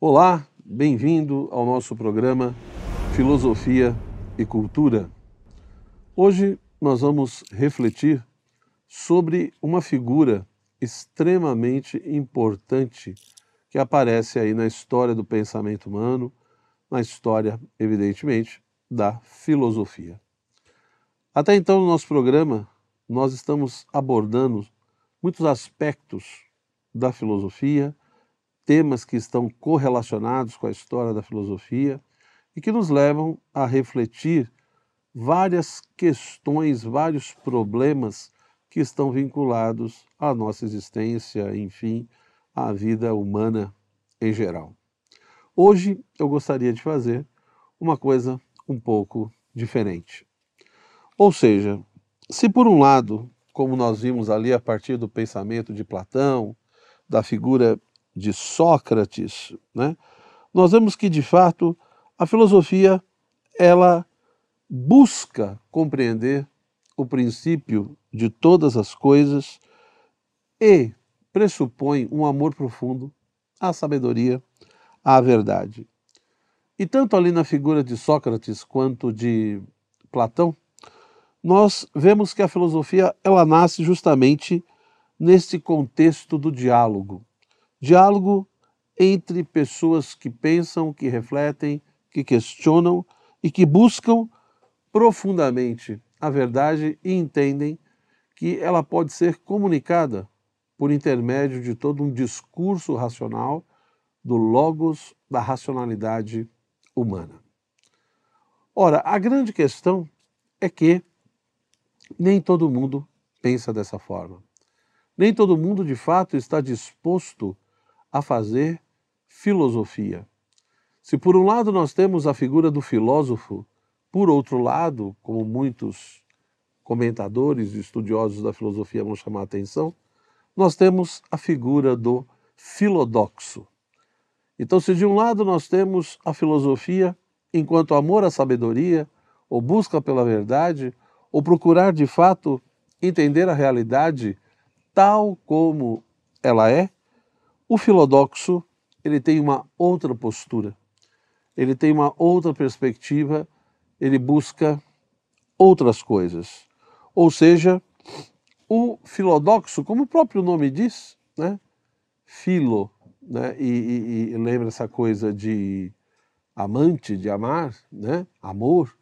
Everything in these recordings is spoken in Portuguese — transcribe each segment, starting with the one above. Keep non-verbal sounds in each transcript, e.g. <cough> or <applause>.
Olá, bem-vindo ao nosso programa Filosofia e Cultura. Hoje nós vamos refletir sobre uma figura extremamente importante que aparece aí na história do pensamento humano, na história, evidentemente, da filosofia. Até então, no nosso programa, nós estamos abordando muitos aspectos da filosofia, temas que estão correlacionados com a história da filosofia e que nos levam a refletir várias questões, vários problemas que estão vinculados à nossa existência, enfim, à vida humana em geral. Hoje eu gostaria de fazer uma coisa um pouco diferente. Ou seja, se por um lado, como nós vimos ali a partir do pensamento de Platão, da figura de Sócrates, né, nós vemos que de fato a filosofia ela busca compreender o princípio de todas as coisas e pressupõe um amor profundo à sabedoria, à verdade. E tanto ali na figura de Sócrates quanto de Platão, nós vemos que a filosofia ela nasce justamente nesse contexto do diálogo. Diálogo entre pessoas que pensam, que refletem, que questionam e que buscam profundamente a verdade e entendem que ela pode ser comunicada por intermédio de todo um discurso racional do logos da racionalidade humana. Ora, a grande questão é que nem todo mundo pensa dessa forma. Nem todo mundo, de fato, está disposto a fazer filosofia. Se por um lado nós temos a figura do filósofo, por outro lado, como muitos comentadores e estudiosos da filosofia vão chamar a atenção, nós temos a figura do filodoxo. Então, se de um lado nós temos a filosofia enquanto amor à sabedoria, ou busca pela verdade, ou procurar de fato entender a realidade tal como ela é, o filodoxo ele tem uma outra postura, ele tem uma outra perspectiva, ele busca outras coisas. Ou seja, o filodoxo, como o próprio nome diz, né? filo, né? E, e, e, lembra essa coisa de amante, de amar, né? amor,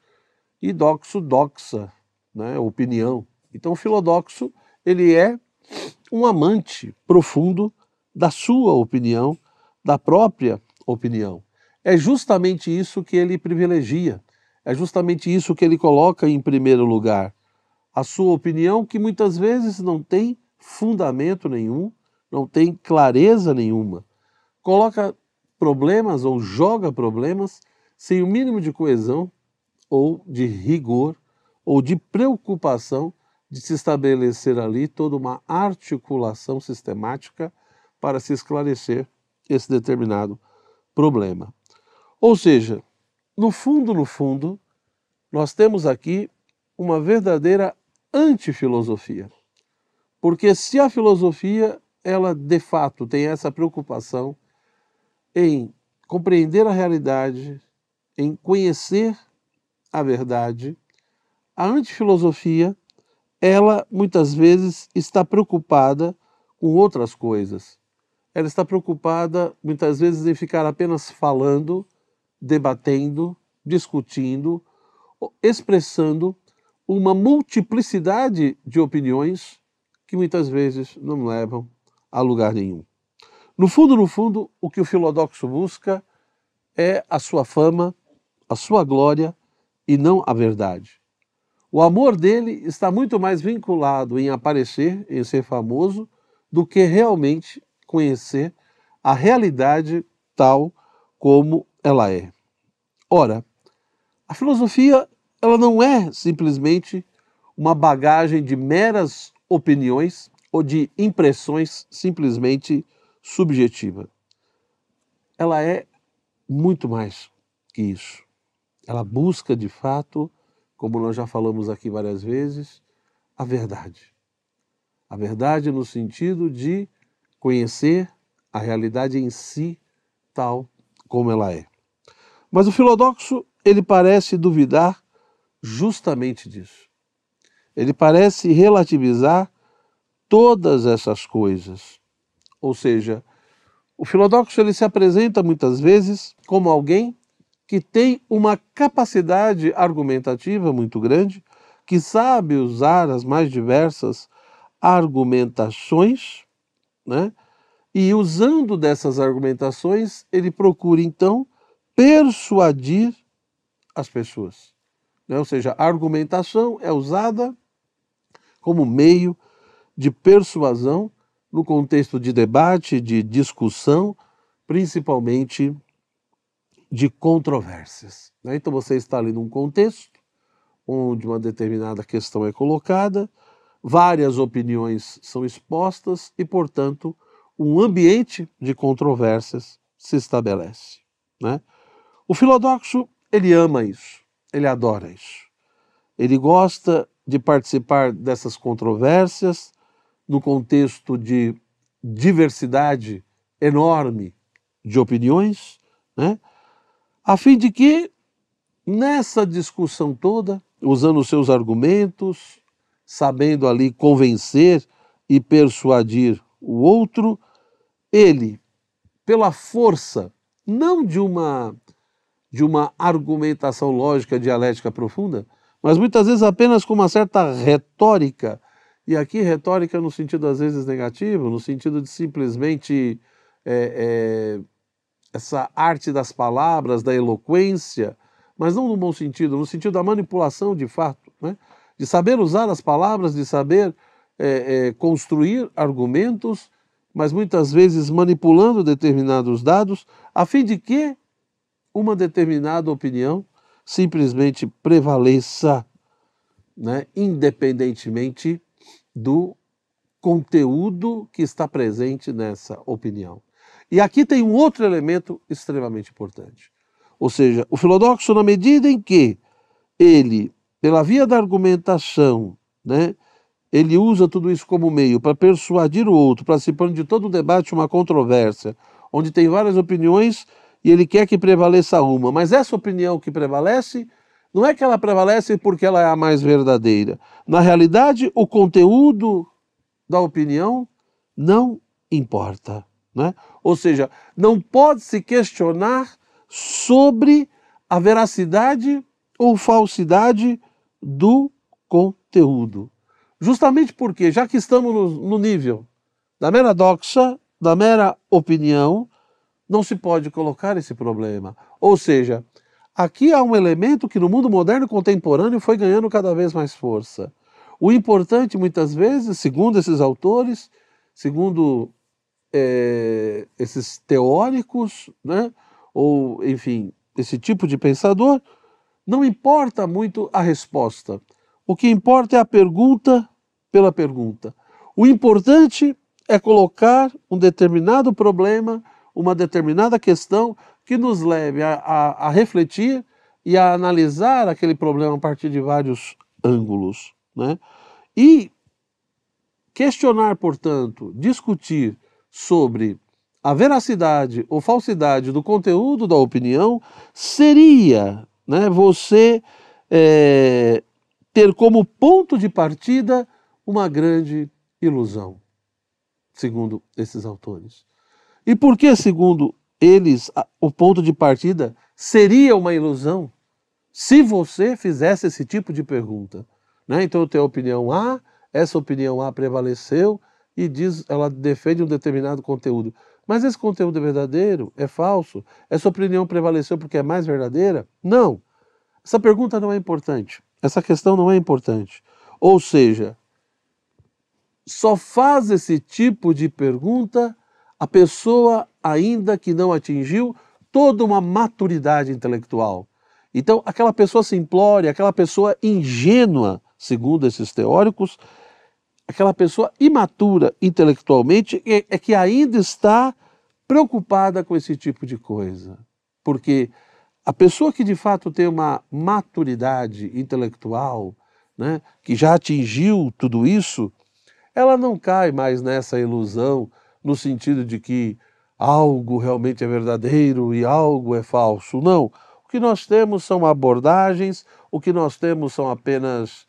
e doxo, doxa, né? opinião. Então o filodoxo, ele é um amante profundo da sua opinião, da própria opinião. É justamente isso que ele privilegia, é justamente isso que ele coloca em primeiro lugar a sua opinião, que muitas vezes não tem fundamento nenhum, não tem clareza nenhuma. Coloca problemas ou joga problemas sem o mínimo de coesão ou de rigor ou de preocupação de se estabelecer ali toda uma articulação sistemática para se esclarecer esse determinado problema. Ou seja, no fundo, no fundo, nós temos aqui uma verdadeira antifilosofia. Porque se a filosofia, ela de fato tem essa preocupação em compreender a realidade, em conhecer a verdade, a antifilosofia, ela muitas vezes está preocupada com outras coisas. Ela está preocupada muitas vezes em ficar apenas falando, debatendo, discutindo, expressando uma multiplicidade de opiniões que muitas vezes não levam a lugar nenhum. No fundo, no fundo, o que o filodoxo busca é a sua fama, a sua glória e não a verdade. O amor dele está muito mais vinculado em aparecer, em ser famoso, do que realmente conhecer a realidade tal como ela é. Ora, a filosofia ela não é simplesmente uma bagagem de meras opiniões ou de impressões simplesmente subjetiva. Ela é muito mais que isso. Ela busca, de fato, como nós já falamos aqui várias vezes, a verdade. A verdade no sentido de conhecer a realidade em si tal como ela é. Mas o filodoxo, ele parece duvidar justamente disso. Ele parece relativizar todas essas coisas. Ou seja, o filodoxo ele se apresenta muitas vezes como alguém que tem uma capacidade argumentativa muito grande, que sabe usar as mais diversas argumentações, né? E usando dessas argumentações, ele procura então persuadir as pessoas. Né? Ou seja, a argumentação é usada como meio de persuasão no contexto de debate, de discussão, principalmente de controvérsias. Né? Então você está ali num contexto onde uma determinada questão é colocada, várias opiniões são expostas e, portanto, um ambiente de controvérsias se estabelece. Né? O filodoxo, ele ama isso, ele adora isso. Ele gosta de participar dessas controvérsias no contexto de diversidade enorme de opiniões, né? a fim de que, nessa discussão toda, usando os seus argumentos, sabendo ali convencer e persuadir o outro, ele, pela força, não de uma de uma argumentação lógica dialética profunda, mas muitas vezes apenas com uma certa retórica, e aqui retórica no sentido às vezes negativo, no sentido de simplesmente é, é, essa arte das palavras, da eloquência, mas não no bom sentido, no sentido da manipulação de fato, né? De saber usar as palavras, de saber é, é construir argumentos mas muitas vezes manipulando determinados dados, a fim de que uma determinada opinião simplesmente prevaleça, né, independentemente do conteúdo que está presente nessa opinião. E aqui tem um outro elemento extremamente importante. Ou seja, o filodoxo, na medida em que ele, pela via da argumentação, né, ele usa tudo isso como meio para persuadir o outro, participando de todo um debate, uma controvérsia, onde tem várias opiniões e ele quer que prevaleça uma. Mas essa opinião que prevalece, não é que ela prevalece porque ela é a mais verdadeira. Na realidade, o conteúdo da opinião não importa. Né? Ou seja, não pode se questionar sobre a veracidade ou falsidade do conteúdo. Justamente porque, já que estamos no, no nível da mera doxa, da mera opinião, não se pode colocar esse problema. Ou seja, aqui há um elemento que no mundo moderno contemporâneo foi ganhando cada vez mais força. O importante, muitas vezes, segundo esses autores, segundo é, esses teóricos, né, ou enfim, esse tipo de pensador, não importa muito a resposta. O que importa é a pergunta pela pergunta. O importante é colocar um determinado problema, uma determinada questão que nos leve a, a, a refletir e a analisar aquele problema a partir de vários ângulos. Né? E questionar, portanto, discutir sobre a veracidade ou falsidade do conteúdo da opinião seria né, você é, ter como ponto de partida uma grande ilusão, segundo esses autores. E por que, segundo eles, o ponto de partida seria uma ilusão se você fizesse esse tipo de pergunta? Né? Então eu tenho a opinião A, essa opinião A prevaleceu e diz, ela defende um determinado conteúdo. Mas esse conteúdo é verdadeiro? É falso? Essa opinião prevaleceu porque é mais verdadeira? Não. Essa pergunta não é importante. Essa questão não é importante. Ou seja, só faz esse tipo de pergunta a pessoa ainda que não atingiu toda uma maturidade intelectual. Então, aquela pessoa simplória, aquela pessoa ingênua, segundo esses teóricos, aquela pessoa imatura intelectualmente é, é que ainda está preocupada com esse tipo de coisa. Porque a pessoa que de fato tem uma maturidade intelectual, né, que já atingiu tudo isso, ela não cai mais nessa ilusão no sentido de que algo realmente é verdadeiro e algo é falso. Não. O que nós temos são abordagens, o que nós temos são apenas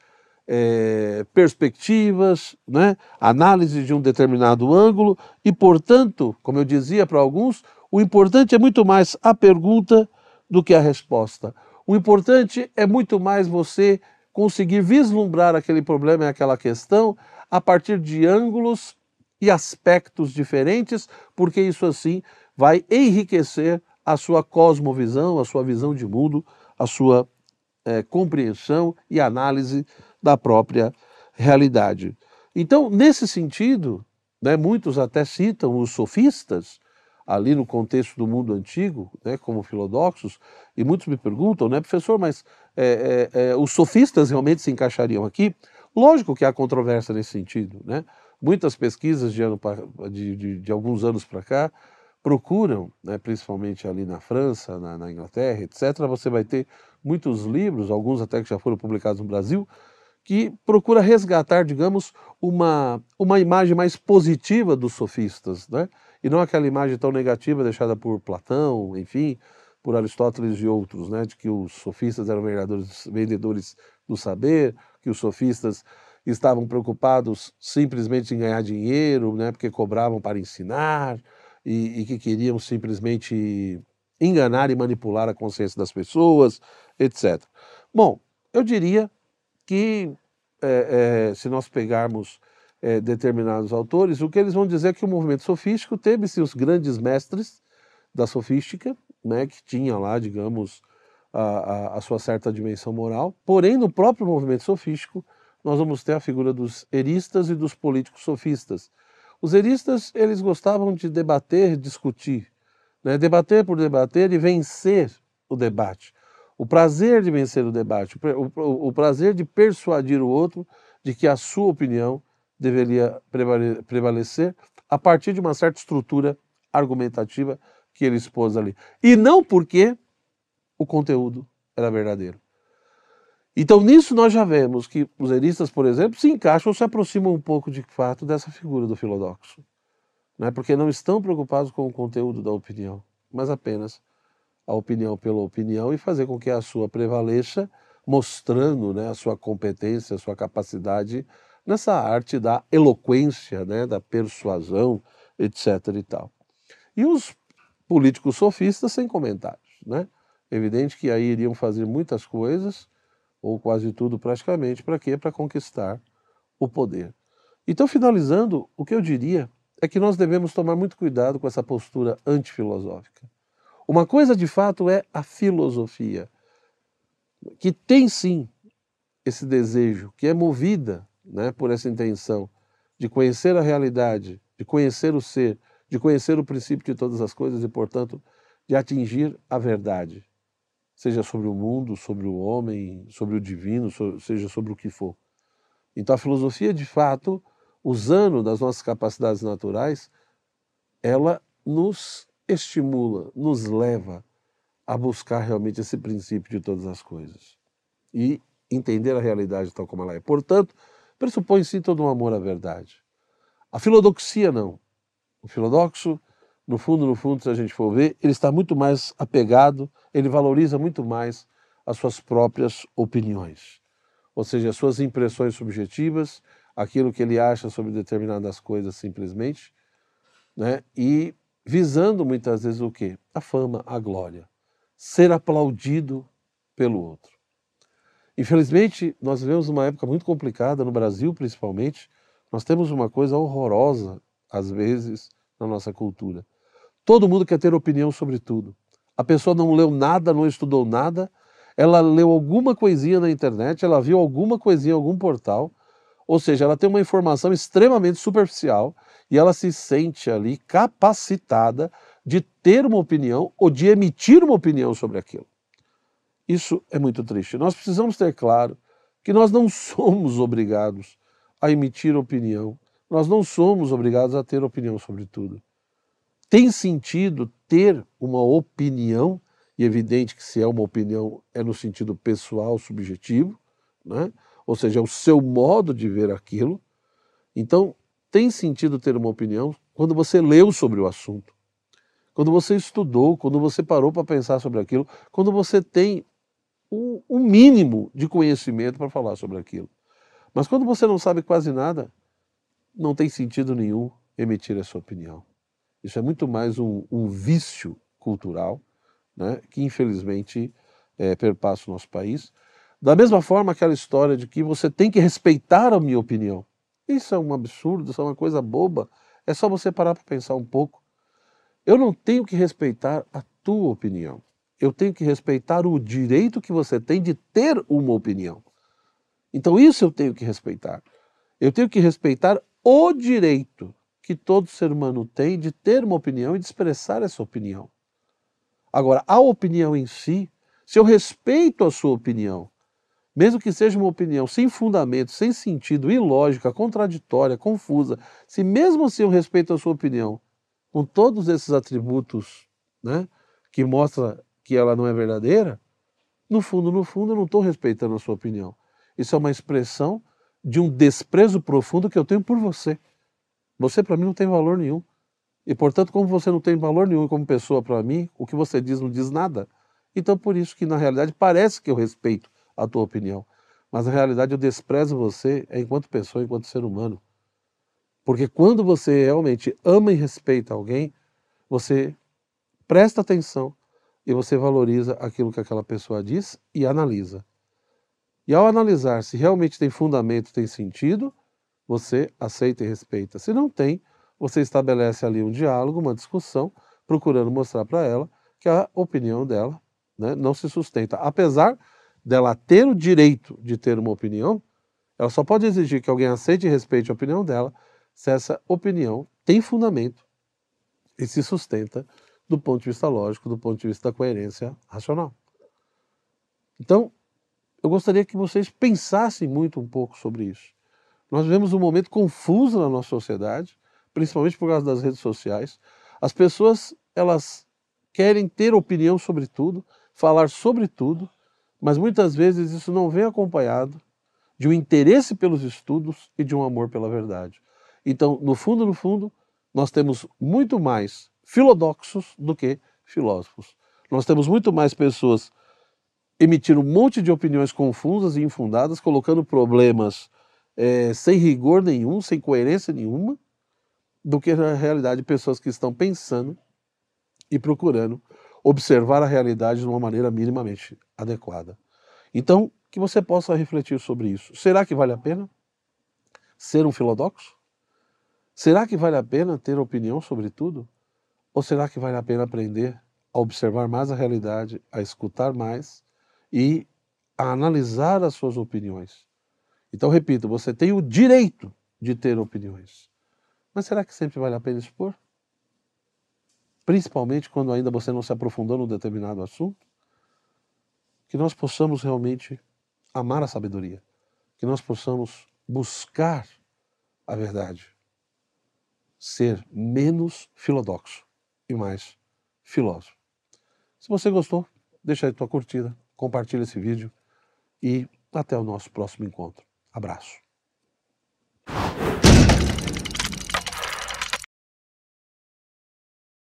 é, perspectivas, né? análise de um determinado ângulo, e, portanto, como eu dizia para alguns, o importante é muito mais a pergunta do que a resposta. O importante é muito mais você conseguir vislumbrar aquele problema e aquela questão a partir de ângulos e aspectos diferentes, porque isso assim vai enriquecer a sua cosmovisão, a sua visão de mundo, a sua é, compreensão e análise da própria realidade. Então, nesse sentido, né, muitos até citam os sofistas, ali no contexto do mundo antigo, né, como filodoxos, e muitos me perguntam, né, professor, mas é, é, é, os sofistas realmente se encaixariam aqui? Lógico que há controvérsia nesse sentido. Né? Muitas pesquisas de, ano, de, de, de alguns anos para cá procuram, né, principalmente ali na França, na, na Inglaterra, etc., você vai ter muitos livros, alguns até que já foram publicados no Brasil, que procura resgatar, digamos, uma, uma imagem mais positiva dos sofistas, né? e não aquela imagem tão negativa deixada por Platão, enfim, por Aristóteles e outros, né? de que os sofistas eram vendedores do saber, que os sofistas estavam preocupados simplesmente em ganhar dinheiro, né? porque cobravam para ensinar, e, e que queriam simplesmente enganar e manipular a consciência das pessoas, etc. Bom, eu diria que é, é, se nós pegarmos é, determinados autores, o que eles vão dizer é que o movimento sofístico teve seus grandes mestres da sofística, né, que tinha lá, digamos, a, a, a, sua certa dimensão moral. Porém, no próprio movimento sofístico, nós vamos ter a figura dos eristas e dos políticos sofistas. Os eristas, eles gostavam de debater, discutir, né, debater por debater e vencer o debate o prazer de vencer o debate, o, prazer de persuadir o outro de que a sua opinião deveria prevalecer a partir de uma certa estrutura argumentativa que ele expôs ali. E não porque o conteúdo era verdadeiro. Então, nisso nós já vemos que os eristas, por exemplo, se encaixam ou se aproximam um pouco de fato dessa figura do filodoxo. Né? Porque não estão preocupados com o conteúdo da opinião, mas apenas a opinião pela opinião e fazer com que a sua prevaleça, mostrando né, a sua competência, a sua capacidade nessa arte da eloquência, né, da persuasão, etc. e tal. E os políticos sofistas sem comentários, né? Evidente que aí iriam fazer muitas coisas, ou quase tudo praticamente, para quê? Para conquistar o poder. Então, finalizando, o que eu diria é que nós devemos tomar muito cuidado com essa postura antifilosófica. Uma coisa de fato é a filosofia, que tem sim esse desejo, que é movida né, por essa intenção de conhecer a realidade, de conhecer o ser, de conhecer o princípio de todas as coisas e, portanto, de atingir a verdade, seja sobre o mundo, sobre o homem, sobre o divino, seja sobre o que for. Então, a filosofia, de fato, usando das nossas capacidades naturais, ela nos estimula, nos leva a buscar realmente esse princípio de todas as coisas e entender a realidade tal como ela é. Portanto, pressupõe sim todo um amor à verdade. A filodoxia não. O filodoxo, no fundo, no fundo, se a gente for ver, ele está muito mais apegado, ele valoriza muito mais as suas próprias opiniões, ou seja, as suas impressões subjetivas, aquilo que ele acha sobre determinadas coisas simplesmente, né? E visando muitas vezes o quê? A fama, a glória, ser aplaudido pelo outro. Infelizmente, nós vivemos uma época muito complicada, no Brasil principalmente, nós temos uma coisa horrorosa, às vezes, na nossa cultura. Todo mundo quer ter opinião sobre tudo. A pessoa não leu nada, não estudou nada, ela leu alguma coisinha na internet, ela viu alguma coisinha em algum portal, ou seja, ela tem uma informação extremamente superficial e ela se sente ali capacitada de ter uma opinião ou de emitir uma opinião sobre aquilo. Isso é muito triste. Nós precisamos ter claro que nós não <laughs> somos obrigados a emitir opinião, nós não somos obrigados a ter opinião sobre tudo. Tem sentido ter uma opinião, e é evidente que se é uma opinião é no sentido pessoal, subjetivo, né? Ou seja, é o seu modo de ver aquilo. Então, tem sentido ter uma opinião quando você leu sobre o assunto. quando você estudou, quando você parou para pensar sobre aquilo, quando você tem um, um mínimo de conhecimento para falar sobre aquilo. Mas quando você não sabe quase nada, não tem sentido nenhum emitir a sua opinião. Isso é muito mais um, um vício cultural, né, que infelizmente é, perpassa o nosso país. Da mesma forma, aquela história de que você tem que respeitar a minha opinião. Isso é um absurdo, isso é uma coisa boba. É só você parar para pensar um pouco. Eu não tenho que respeitar a tua opinião. Eu tenho que respeitar o direito que você tem de ter uma opinião. Então, isso eu tenho que respeitar. Eu tenho que respeitar o direito que todo ser humano tem de ter uma opinião e de expressar essa opinião. Agora, a opinião em si, se eu respeito a sua opinião, mesmo que seja uma opinião sem fundamento, sem sentido, ilógica, contraditória, confusa, se mesmo assim eu respeito a sua opinião, com todos esses atributos né, que mostra que ela não é verdadeira, no fundo, no fundo, eu não estou respeitando a sua opinião. Isso é uma expressão de um desprezo profundo que eu tenho por você. Você, para mim, não tem valor nenhum. E, portanto, como você não tem valor nenhum como pessoa para mim, o que você diz não diz nada. Então, por isso que, na realidade, parece que eu respeito a tua opinião. Mas, na realidade, eu desprezo você enquanto pessoa, enquanto ser humano. Porque quando você realmente ama e respeita alguém, você presta atenção e você valoriza aquilo que aquela pessoa diz e analisa. E ao analisar se realmente tem fundamento, tem sentido, você aceita e respeita. Se não tem, você estabelece ali um diálogo, uma discussão, procurando mostrar para ela que a opinião dela né, não se sustenta. Apesar dela ter o direito de ter uma opinião, ela só pode exigir que alguém aceite e respeite a opinião dela se essa opinião tem fundamento e se sustenta do ponto de vista lógico, do ponto de vista da coerência racional. Então, eu gostaria que vocês pensassem muito um pouco sobre isso. Nós vivemos um momento confuso na nossa sociedade, principalmente por causa das redes sociais. As pessoas, elas querem ter opinião sobre tudo, falar sobre tudo, mas muitas vezes isso não vem acompanhado de um interesse pelos estudos e de um amor pela verdade. Então, no fundo, no fundo, nós temos muito mais filodoxos do que filósofos. Nós temos muito mais pessoas emitir um monte de opiniões confusas e infundadas, colocando problemas é, sem rigor nenhum, sem coerência nenhuma, do que na realidade pessoas que estão pensando e procurando observar a realidade de uma maneira minimamente adequada. Então, que você possa refletir sobre isso. Será que vale a pena ser um filodoxo? Será que vale a pena ter opinião sobre tudo? Ou será que vale a pena aprender a observar mais a realidade, a escutar mais e a analisar as suas opiniões. Então, repito, você tem o direito de ter opiniões. Mas será que sempre vale a pena expor? Principalmente quando ainda você não se aprofundou num determinado assunto? Que nós possamos realmente amar a sabedoria, que nós possamos buscar a verdade, ser menos filodoxo e mais filósofo. Se você gostou, deixa aí tua curtida compartilhe esse vídeo e até o nosso próximo encontro. Abraço.